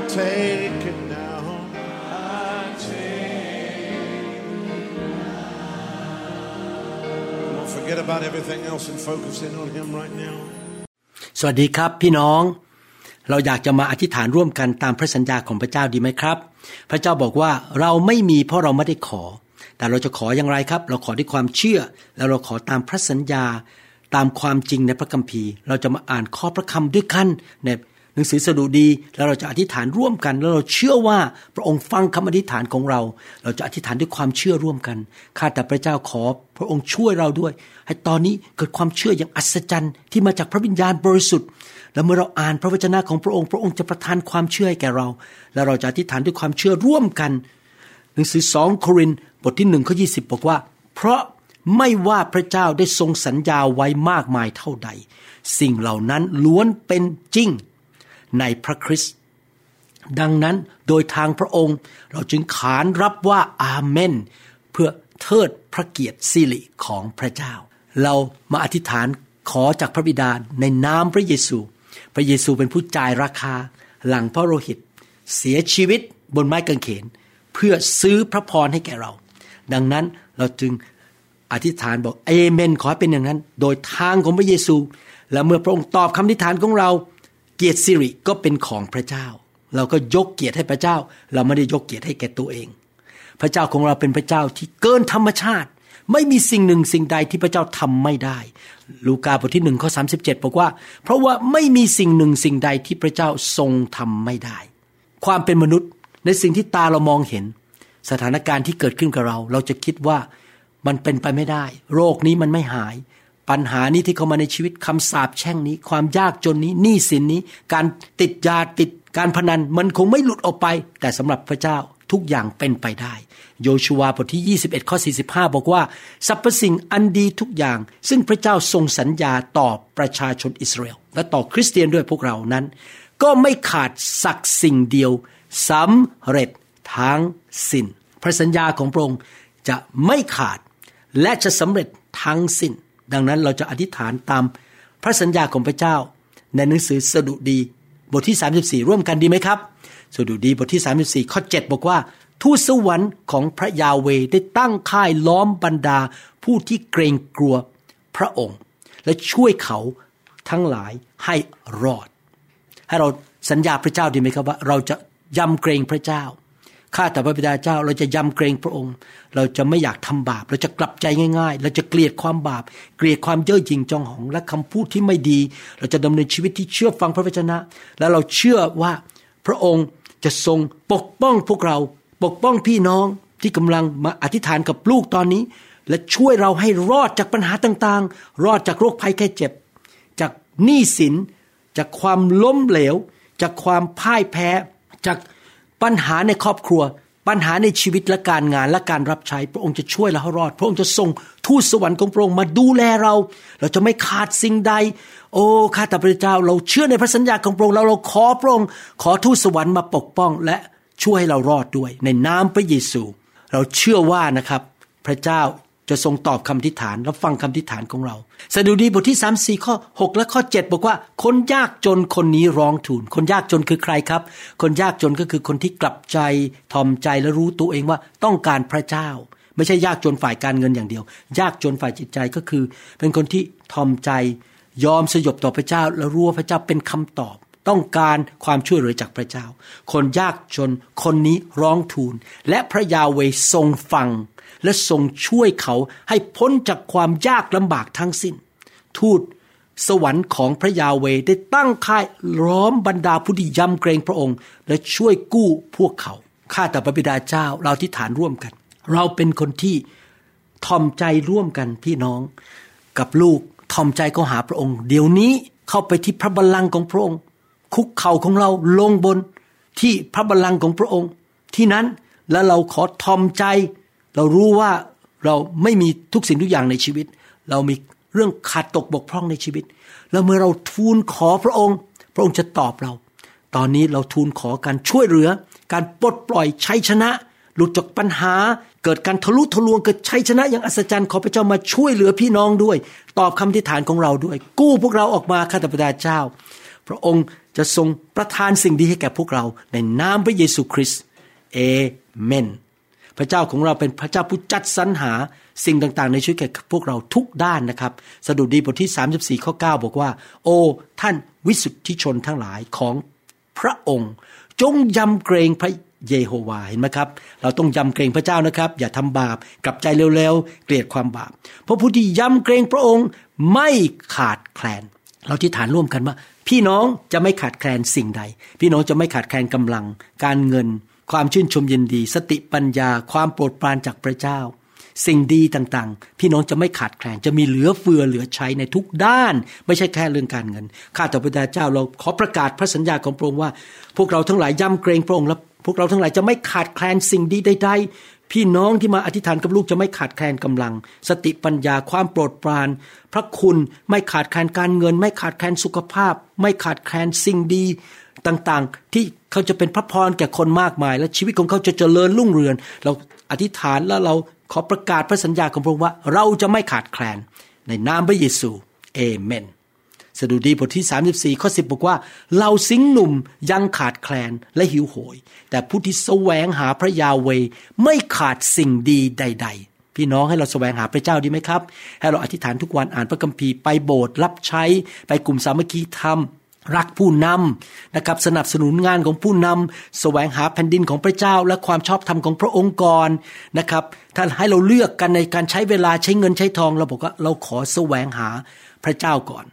I take it now. I take it now. Don't forget about everything else and focus in on Him right now. สวัสดีครับพี่น้อง เราอยากจะมาอธิษฐานร่วมกันตามพระสัญญาของพระเจ้าดีไหมครับ พระเจ้าบอกว่าเราไม่มีเพราะเราไม่ได้ขอ แต่เราจะขออย่างไรครับ เราขอด้วยความเชื่อ แล้วเราขอตามพระสัญญาตามความจริงในพระคัมภีร์ เราจะมาอ่านข้อพระคำด้วยกันใน นังสือสดุดีแล้วเราจะอธิษฐานร่วมกัน แล้วเราเชื่อว่าพระองค์ฟังคำอธิษฐานของเรา เราจะอธิษฐานด้วยความเชื่อร่วมกันข้าแต่พระเจ้าขอพระองค์ช่วยเราด้วย ให้ตอนนี้เกิดความเชื่ออย่างอัศจรรย์ที่มาจากพระวิญญาณบริสุทธิ์ แล้วเมื่อเราอ่านพระวจนะของพระองค์ พระองค์จะประทานความเชื่อให้แก่เรา แล้วเราจะอธิษฐานด้วยความเชื่อร่วมกัน หนังสือสองโครินบทที่หนึ่งข้อยีบอกว่า เพราะไม่ว่าพระเจ้าได้ทรงสัญญาไว้มากมายเท่าใด สิ่งเหล่านั้นล้วนเป็นจริง ในพระคริสต์ดังนั้นโดยทางพระองค์เราจึงขานรับว่าอาเมน เพื่อเทิดพระเกียรติสิริของพระเจ้า เรามาอธิษฐานขอจากพระบิดาในนามพระเยซู พระเยซูเป็นผู้จ่ายราคา หลังพระโลหิต เสียชีวิตบนไม้กางเขน เพื่อซื้อพระพรให้แก่เรา ดังนั้นเราจึงอธิษฐานบอกเอเมน ขอให้เป็นอย่างนั้น โดยทางของพระเยซู และเมื่อพระองค์ตอบคำอธิษฐานของเรา เกียรติสิริก็เป็นของพระเจ้า เราก็ยกเกียรติให้พระเจ้า เราไม่ได้ยกเกียรติให้แก่ตัวเอง พระเจ้าของเราเป็นพระเจ้าที่เกินธรรมชาติ ไม่มีสิ่งหนึ่งสิ่งใดที่พระเจ้าทำไม่ได้ ลูกาบทที่หนึ่งข้อสาบอกว่า เพราะว่าไม่มีสิ่งหนึ่งสิ่งใดที่พระเจ้าทรงทำไม่ได้ ความเป็นมนุษย์ในสิ่งที่ตาเรามองเห็น สถานการณ์ที่เกิดขึ้นกับเรา เราจะคิดว่ามันเป็นไปไม่ได้ โรคนี้มันไม่หาย ปัญหานี้ที่เข้ามาในชีวิตคำสาปแช่งนี้ ความยากจนนี้หนี้สินนี้ การติดยาติดการพนันมันคงไม่หลุดออกไป แต่สำหรับพระเจ้าทุกอย่างเป็นไปได้ โยชูวาบทที่ 21 ข้อ 45 บอกว่าสรรพสิ่งอันดีทุกอย่าง ซึ่งพระเจ้าทรงสัญญาต่อประชาชนอิสราเอลและต่อคริสเตียนด้วยพวกเรานั้น ก็ไม่ขาดสักสิ่งเดียวสำเร็จทั้งสิน้นพระสัญญาของพระองค์จะไม่ขาดและจะสำเร็จทั้งสิน้น ดังนั้นเราจะอธิษฐานตามพระสัญญาของพระเจ้า ในหนังสือสดุดีบทที่ 34 ร่วมกันดีไหมครับ สดุดีบทที่ 34 ข้อ 7 บอกว่า ทูตสวรรค์ของพระยาเวได้ตั้งค่ายล้อมบรรดาผู้ที่เกรงกลัวพระองค์ และช่วยเขาทั้งหลายให้รอด ให้เราสัญญาพระเจ้าดีไหมครับว่า เราจะยำเกรงพระเจ้า ข้าแต่พระบิดาเจ้าเราจะยำเกรงพระองค์ เราจะไม่อยากทำบาป เราจะกลับใจง่าย ๆ เราจะเกลียดความบาป เกลียดความเย่อหยิ่งจองหองและคำพูดที่ไม่ดี เราจะดำเนินชีวิตที่เชื่อฟังพระวจนะ และเราเชื่อว่าพระองค์จะทรงปกป้องพวกเรา ปกป้องพี่น้องที่กำลังมาอธิษฐานกับลูกตอนนี้ และช่วยเราให้รอดจากปัญหาต่างๆ รอดจากโรคภัยแค่เจ็บ จากหนี้สิน จากความล้มเหลว จากความพ่ายแพ้ จาก ปัญหาในครอบครัว ปัญหาในชีวิตและการงานและการรับใช้ พระองค์จะช่วยเราให้รอด พระองค์จะส่งทูตสวรรค์ของพระองค์มาดูแลเรา เราจะไม่ขาดสิ่งใด โอ้ข้าแต่พระเจ้า เราเชื่อในพระสัญญาของพระองค์เราเราขอพระองค์ขอทูตสวรรค์มาปกป้องและช่วยให้เรารอดด้วย ในนามพระเยซู เราเชื่อว่านะครับ พระเจ้า จะทรงตอบคำทิฏฐานและฟังคำทิฏฐานของเรา สดุดีบทที่3 4ข้อ 6 และข้อ 7 บอกว่า คนยากจนคนนี้ร้องทูล คนยากจนคือใครครับ คนยากจนก็คือคนที่กลับใจทอมใจและรู้ตัวเองว่าต้องการพระเจ้า ไม่ใช่ยากจนฝ่ายการเงินอย่างเดียว ยากจนฝ่ายจิตใจก็คือ เป็นคนที่ทอมใจ ยอมสยบต่อพระเจ้า และรู้ว่าพระเจ้าเป็นคำตอบตต้องการความช่วยเหลือจากพระเจ้า คนยากจนคนนี้ร้องทูล และพระยาเวทรงฟัง และทรงช่วยเขาให้พ้นจากความยากลำบากทั้งสิ้น ทูตสวรรค์ของพระยาเวได้ตั้งค่ายล้อมบรรดาผู้ที่ยำเกรงพระองค์ และช่วยกู้พวกเขา ข้าแต่พระบิดาเจ้าเราที่ฐานร่วมกัน เราเป็นคนที่ทอมใจร่วมกันพี่น้อง กับลูกทอมใจก็หาพระองค์ เดี๋ยวนี้เข้าไปที่พระบัลลังก์ของพระองค์ คุกเข่าของเราลงบนที่พระบัลลังก์ของพระองค์ ที่นั้นแล้วเราขอทอมใจ เรารู้ว่าเราไม่มีทุกสิ่งทุกอย่างในชีวิต เรามีเรื่องขาดตกบกพร่องในชีวิต แล้วเมื่อเราทูลขอพระองค์ พระองค์จะตอบเรา ตอนนี้เราทูลขอการช่วยเหลือ การปลดปล่อยชัยชนะ หลุดจากปัญหา เกิดการทะลุทะลวงเกิดชัยชนะอย่างอัศจรรย์ขอพระเจ้ามาช่วยเหลือพี่น้องด้วย ตอบคำทิฐานของเราด้วย กู้พวกเราออกมาข้าแต่พระเจ้า พระองค์จะทรงประทานสิ่งดีให้แก่พวกเราในนามพระเยซูคริสต์เอเมน พระเจ้าของเราเป็นพระเจ้าผู้จัดสรรหาสิ่งต่างๆ ในชีวิตแก่พวกเราทุกด้านนะครับ สดุดีบทที่ 34 ข้อ 9 บอกว่า โอ้ท่านวิสุทธิชนทั้งหลายของพระองค์ จงยำเกรงพระเยโฮวาเห็นไหมครับ เราต้องยำเกรงพระเจ้านะครับ อย่าทำบาปกลับใจเร็วๆ เกลียดความบาป เพราะผู้ที่ยำเกรงพระองค์ไม่ขาดแคลน เราที่ฐานร่วมกันว่าพี่น้องจะไม่ขาดแคลนสิ่งใด พี่น้องจะไม่ขาดแคลนกำลัง การเงิน ความชื่นชมยินดี สติปัญญา ความโปรดปรานจากพระเจ้า สิ่งดีต่างๆ พี่น้องจะไม่ขาดแคลนจะมีเหลือเฟือเหลือใช้ในทุกด้าน ไม่ใช่แค่เรื่องการเงิน ข้าแต่พระเจ้าเราขอประกาศพระสัญญาของพระองค์ว่า พวกเราทั้งหลายย่ำเกรงพระองค์และพวกเราทั้งหลายจะไม่ขาดแคลนสิ่งดีใดๆพี่น้องที่มาอธิษฐานกับลูกจะไม่ขาดแคลนกำลัง สติปัญญาความโปรดปราน พระคุณไม่ขาดแคลนการเงิน ไม่ขาดแคลนสุขภาพ ไม่ขาดแคลนสิ่งดี ต่างๆ ที่เขาจะเป็นพระพรแก่คนมากมาย และชีวิตของเขาจะเจริญรุ่งเรืองเราอธิษฐานแล้วเราขอประกาศพระสัญญาของพระองค์ว่าเราจะไม่ขาดแคลนในนามพระเยซูเอเมนสดุดีบทที่ 34ข้อ10 บอกว่า เราสิงหนุ่มยังขาดแคลนและหิวโหย แต่ผู้ที่แสวงหาพระยาเวไม่ขาดสิ่งดีใด ๆ พี่น้องให้เราแสวงหาพระเจ้าดีไหมครับ ให้เราอธิษฐานทุกวันอ่านพระคัมภีร์ไปโบสถ์รับใช้ ไปกลุ่มสามัคคีธรรม รักผู้นำนะครับสนับสนุนงานของผู้นำแสวงหาแผ่นดินของพระเจ้า และความชอบธรรมของพระองค์ก่อนนะครับท่านให้เราเลือกกันในการใช้เวลาใช้เงินใช้ทองเราบอกว่าเราขอแสวงหาพระเจ้าก่อน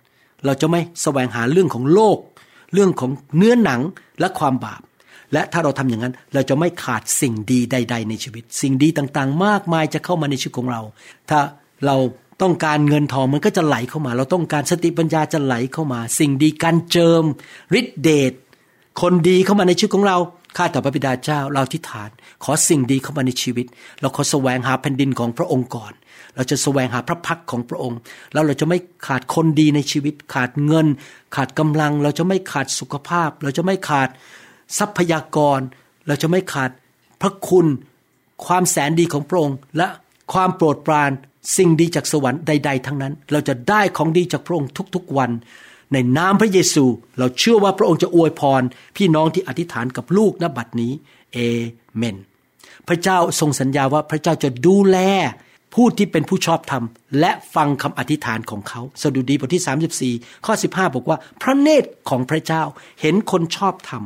เราจะไม่แสวงหาเรื่องของโลก เรื่องของเนื้อหนังและความบาป และถ้าเราทำอย่างนั้นเราจะไม่ขาดสิ่งดีใด ๆ ในชีวิต สิ่งดีต่างๆ มากมายจะเข้ามาในชีวิตของเรา ถ้าเรา ต้องการเงินทองมันก็จะไหลเข้ามา เราต้องการสติปัญญาจะไหลเข้ามา สิ่งดีการเจิมฤทธิเดชคนดีเข้ามาในชีวิตของเราข้าแต่พระบิดาเจ้าเราทิฏฐาน ขอสิ่งดีเข้ามาในชีวิต เราขอแสวงหาแผ่นดินของพระองค์ก่อน เราจะแสวงหาพระพักของพระองค์ แล้วเราจะไม่ขาดคนดีในชีวิต ขาดเงิน ขาดกำลัง เราจะไม่ขาดสุขภาพ เราจะไม่ขาดทรัพยากร เราจะไม่ขาดพระคุณ ความแสนดีของพระองค์และ ความโปรดปรานสิ่งดีจากสวรรค์ใด ๆ ทั้งนั้น เราจะได้ของดีจากพระองค์ทุกๆวัน ในนามพระเยซู เราเชื่อว่าพระองค์จะอวยพร พี่น้องที่อธิษฐานกับลูกณบัดนี้เอเมน พระเจ้าทรงสัญญาว่าพระเจ้าจะดูแลผู้ที่เป็นผู้ชอบธรรม และฟังคำอธิษฐานของเขา สดุดีบทที่ 34 ข้อ 15 บอกว่า พระเนตรของพระเจ้าเห็นคนชอบธรรม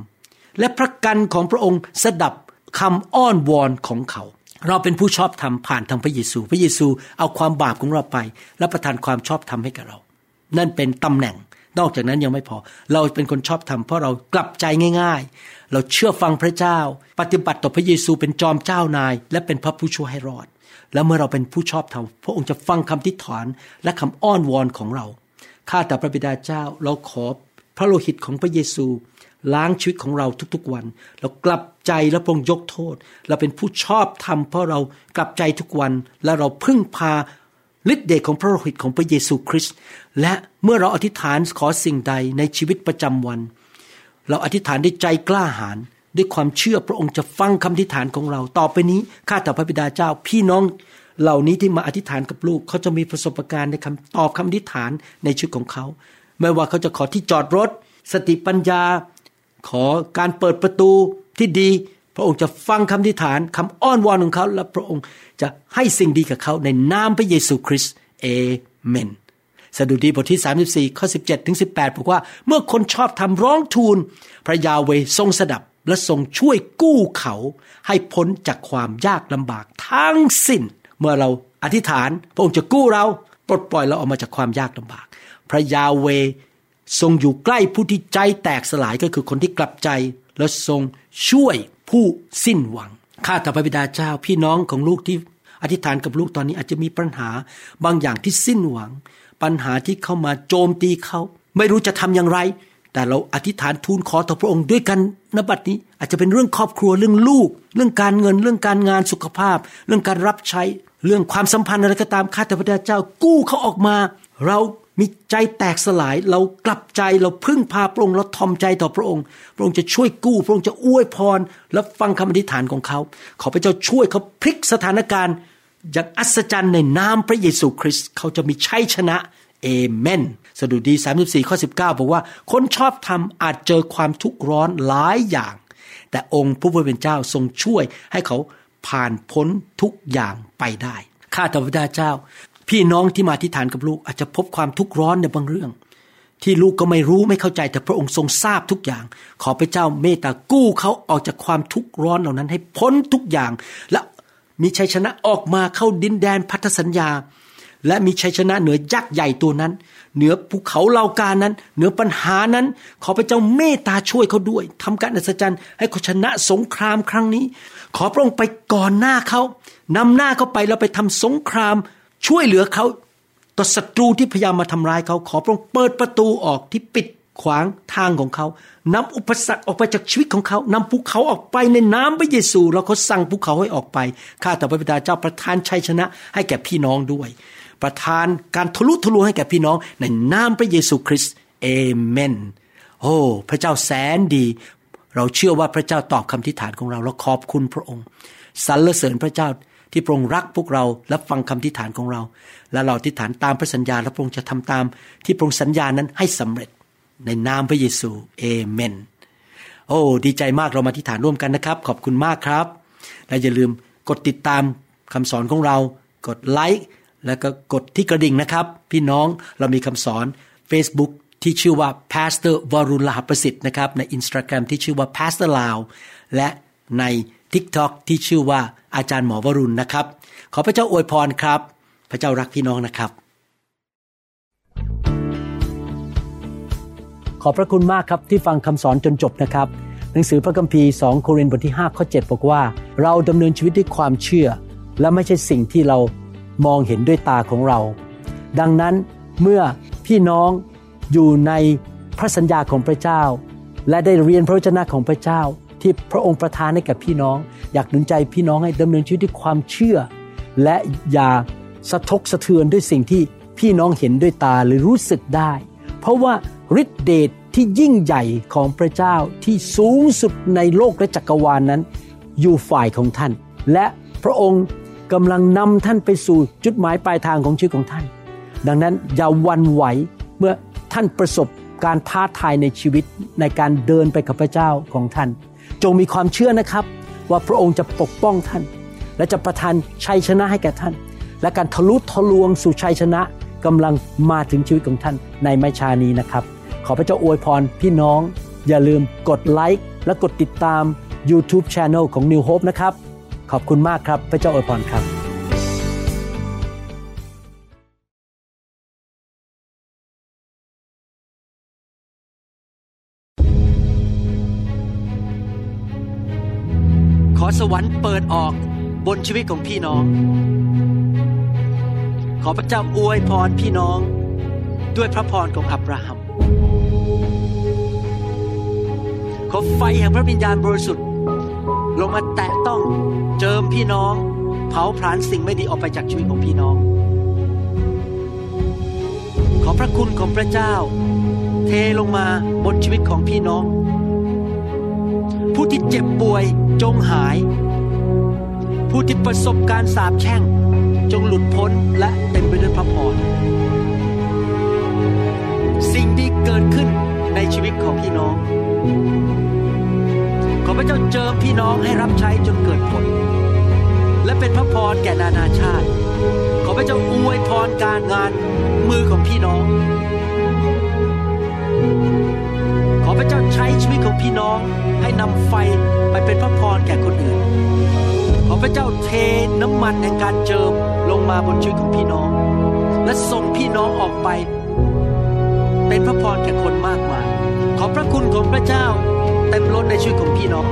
และพระกันของพระองค์สดับคำอ้อนวอนของเขา เราเป็นผู้ชอบธรรมผ่านทางพระเยซู พระเยซูเอาความบาปของเราไป และประทานความชอบธรรมให้กับเรา นั่นเป็นตำแหน่ง นอกจากนั้นยังไม่พอ เราเป็นคนชอบธรรมเพราะเรากลับใจง่าย ๆ เราเชื่อฟังพระเจ้า ปฏิบัติต่อพระเยซูเป็นจอมเจ้านาย และเป็นพระผู้ช่วยให้รอด แล้วเมื่อเราเป็นผู้ชอบธรรมพระองค์จะฟังคำทิฏฐานและคำอ้อนวอนของเราข้าแต่พระบิดาเจ้าเราขอพระโลหิตของพระเยซู ล้างชีวิตของเราทุกๆวัน เรากลับใจและพระองค์ยกโทษ เราเป็นผู้ชอบธรรมเพราะเรากลับใจทุกวัน และเราพึ่งพาฤทธิ์เดชของพระโลหิตของพระเยซูคริสต์และเมื่อเราอธิษฐานขอสิ่งใดในชีวิตประจำวัน เราอธิษฐานด้วยใจกล้าหาญด้วยความเชื่อพระองค์จะฟังคำอธิษฐานของเรา ต่อไปนี้ข้าแต่พระบิดาเจ้าพี่น้องเหล่านี้ที่มาอธิษฐานกับลูกเขาจะมีประสบการณ์ในคำตอบคำอธิษฐานในชีวิตของเขา ไม่ว่าเขาจะขอที่จอดรถ สติปัญญา ขอการเปิดประตูที่ดี พระองค์จะฟังคำอธิฐานคำอ้อนวอนของเขา และพระองค์จะให้สิ่งดีกับเขาในนามพระเยซูคริสต์เอเมนสดุดีบทที่ 34 ข้อ 17 ถึง 18 บอกว่า เมื่อคนชอบทำร้องทูล พระยาเวทรงสดับและทรงช่วยกู้เขา ให้พ้นจากความยากลำบากทั้งสิ้น เมื่อเราอธิษฐาน พระองค์จะกู้เรา ปลดปล่อยเราออกมาจากความยากลำบาก พระยาเว ทรงอยู่ใกล้ผู้ที่ใจแตกสลายก็คือคนที่กลับใจ และทรงช่วยผู้สิ้นหวัง ข้าแต่พระบิดาเจ้าพี่น้องของลูกที่อธิษฐานกับลูกตอนนี้อาจจะมีปัญหาบางอย่างที่สิ้นหวัง ปัญหาที่เข้ามาโจมตีเขา ไม่รู้จะทำอย่างไร แต่เราอธิษฐานทูลขอต่อพระองค์ด้วยกันนบัดนี้อาจจะเป็นเรื่องครอบครัวเรื่องลูก เรื่องการเงินเรื่องการงานสุขภาพ เรื่องการรับใช้ เรื่องความสัมพันธ์อะไรก็ตามข้าแต่พระเจ้ากู้เขาออกมา เรามีใจแตกสลายเรากลับใจเราพึ่งพาพระองค์เราทอมใจต่อพระองค์ พระองค์จะช่วยกู้ พระองค์จะอวยพร และฟังคำอธิษฐานของเขา ขอพระเจ้าช่วยเขาพลิกสถานการณ์อย่างอัศจรรย์ในนามพระเยซูคริสต์เขาจะมีชัยชนะเอเมนสดุดี 34ข้อ19 บอกว่า คนชอบทำอาจเจอความทุกข์ร้อนหลายอย่าง แต่องค์พระผู้เป็นเจ้าทรงช่วยให้เขาผ่านพ้นทุกอย่างไปได้ข้าแต่พระเจ้า พี่น้องที่มาที่ฐานกับลูกอาจจะพบความทุกข์ร้อนในบางเรื่อง ที่ลูกก็ไม่รู้ไม่เข้าใจแต่พระองค์ทรงทราบทุกอย่าง ขอพระเจ้าเมตตากู้เขาออกจากความทุกข์ร้อนเหล่านั้นให้พ้นทุกอย่าง และมีชัยชนะออกมาเข้าดินแดนพันธสัญญา และมีชัยชนะเหนือยักษ์ใหญ่ตัวนั้น เหนือภูเขาเหล่ากานั้น เหนือปัญหานั้น ขอพระเจ้าเมตตาช่วยเขาด้วยทำการอัศจรรย์ให้เขาชนะสงครามครั้งนี้ ขอพระองค์ไปก่อนหน้าเขานำหน้าเขาไปแล้วไปทำสงคราม ช่วยเหลือเขาต่อศัตรูที่พยายามมาทำร้ายเขาขอพระองค์เปิดประตูออกที่ปิดขวางทางของเขานำอุปสรรคออกไปจากชีวิตของเขานำภูเขาออกไปในน้ำพระเยซู แล้วเขาสั่งภูเขาให้ออกไปข้าแต่พระบิดาเจ้าประทานชัยชนะ ให้แก่พี่น้องด้วย ประทานการทะลุทะลวงให้แก่พี่น้องในนามพระเยซูคริสต์เอเมนโอ้พระเจ้าแสนดี เราเชื่อว่าพระเจ้าตอบคำทิฏฐานของเราเราขอบคุณพระองค์สรรเสริญพระเจ้า ที่พระองค์รักพวกเราและฟังคำทิฏฐานของเรา และเราทิฏฐานตามพระสัญญาและพระองค์จะทำตามที่พระองค์สัญญานั้นให้สำเร็จในนามพระเยซูเอเมน โอ้ ดีใจมากเรามาที่ฐานร่วมกันนะครับ ขอบคุณมากครับ และอย่าลืมกดติดตามคำสอนของเรา กดไลค์แล้วก็กดที่กระดิ่งนะครับ พี่น้องเรามีคำสอน Facebook ที่ชื่อว่า Pastor วรุณลาประสิทธิ์นะครับใน Instagram ที่ชื่อว่า Pastor ลาวและใน TikTok ที่ชื่อว่าอาจารย์หมอวรุณนะครับ ขอพระเจ้าอวยพรครับ พระเจ้ารักพี่น้องนะครับ ขอบพระคุณมากครับที่ฟังคำสอนจนจบนะครับ หนังสือพระคัมภีร์ 2 โครินธ์บทที่5ข้อ7บอกว่า เราดำเนินชีวิตด้วยความเชื่อ และไม่ใช่สิ่งที่เรามองเห็นด้วยตาของเรา ดังนั้นเมื่อพี่น้องอยู่ในพระสัญญาของพระเจ้า และได้เรียนพระวจนะของพระเจ้า ที่พระองค์ประทานให้กับพี่น้อง อยากหนุนใจพี่น้องให้ดำเนินชีวิตด้วยความเชื่อ และอย่าสะทกสะเทือนด้วยสิ่งที่พี่น้องเห็นด้วยตาหรือรู้สึกได้ เพราะว่าฤทธิเดชทที่ยิ่งใหญ่ของพระเจ้าที่สูงสุดในโลกและจักรวาลนนั้น อยู่ฝ่ายของท่าน และพระองค์กำลังนำท่านไปสู่จุดหมายปลายทางของชีวิตของท่าน ดังนั้นอย่าวันไหวเมื่อท่านประสบการท้าทายในชีวิตในการเดินไปกับพระเจ้าของท่าน จงมีความเชื่อนะครับ ว่าพระองค์จะปกป้องท่าน และจะประทานชัยชนะให้แก่ท่าน และการทะลุทะลวงสู่ชัยชนะกำลังมาถึงชีวิตของท่านในไม่ช้านี้นะครับ ขอพระเจ้าอวยพรพี่น้อง อย่าลืมกดไลค์และกดติดตาม YouTube Channel ของ New Hope นะครับ ขอบคุณมากครับ พระเจ้าอวยพรครับ สวรรค์เปิดออกบนชีวิตของพี่น้อง ขอพระเจ้าอวยพรพี่น้องด้วยพระพรของอับราฮัม ขอไฟแห่งพระวิญญาณบริสุทธิ์ ลงมาแตะต้องเจิมพี่น้อง เผาผลาญสิ่งไม่ดีออกไปจากชีวิตของพี่น้อง ขอพระคุณของพระเจ้า เทลงมาบนชีวิตของพี่น้อง ผู้ที่เจ็บป่วยจงหาย ผู้ที่ประสบการสาปแช่ง จงหลุดพ้นและเต็มไปด้วยพระพรสิ่งดีเกิดขึ้นในชีวิตของพี่น้อง ขอพระเจ้าเจิมพี่น้องให้รับใช้จนเกิดผล และเป็นพระพรแก่นานาชาติ ขอพระเจ้าอวยพรการงานมือของพี่น้อง พี่น้องให้นำไฟไปเป็นพระพรแก่คนอื่น ขอพระเจ้าเทน้ำมันแห่งการเจิมลงมาบนชีวิตของพี่น้อง และส่งพี่น้องออกไป เป็นพระพรแก่คนมากมาย ขอพระคุณของพระเจ้าเต็มล้นในชีวิตของพี่น้อง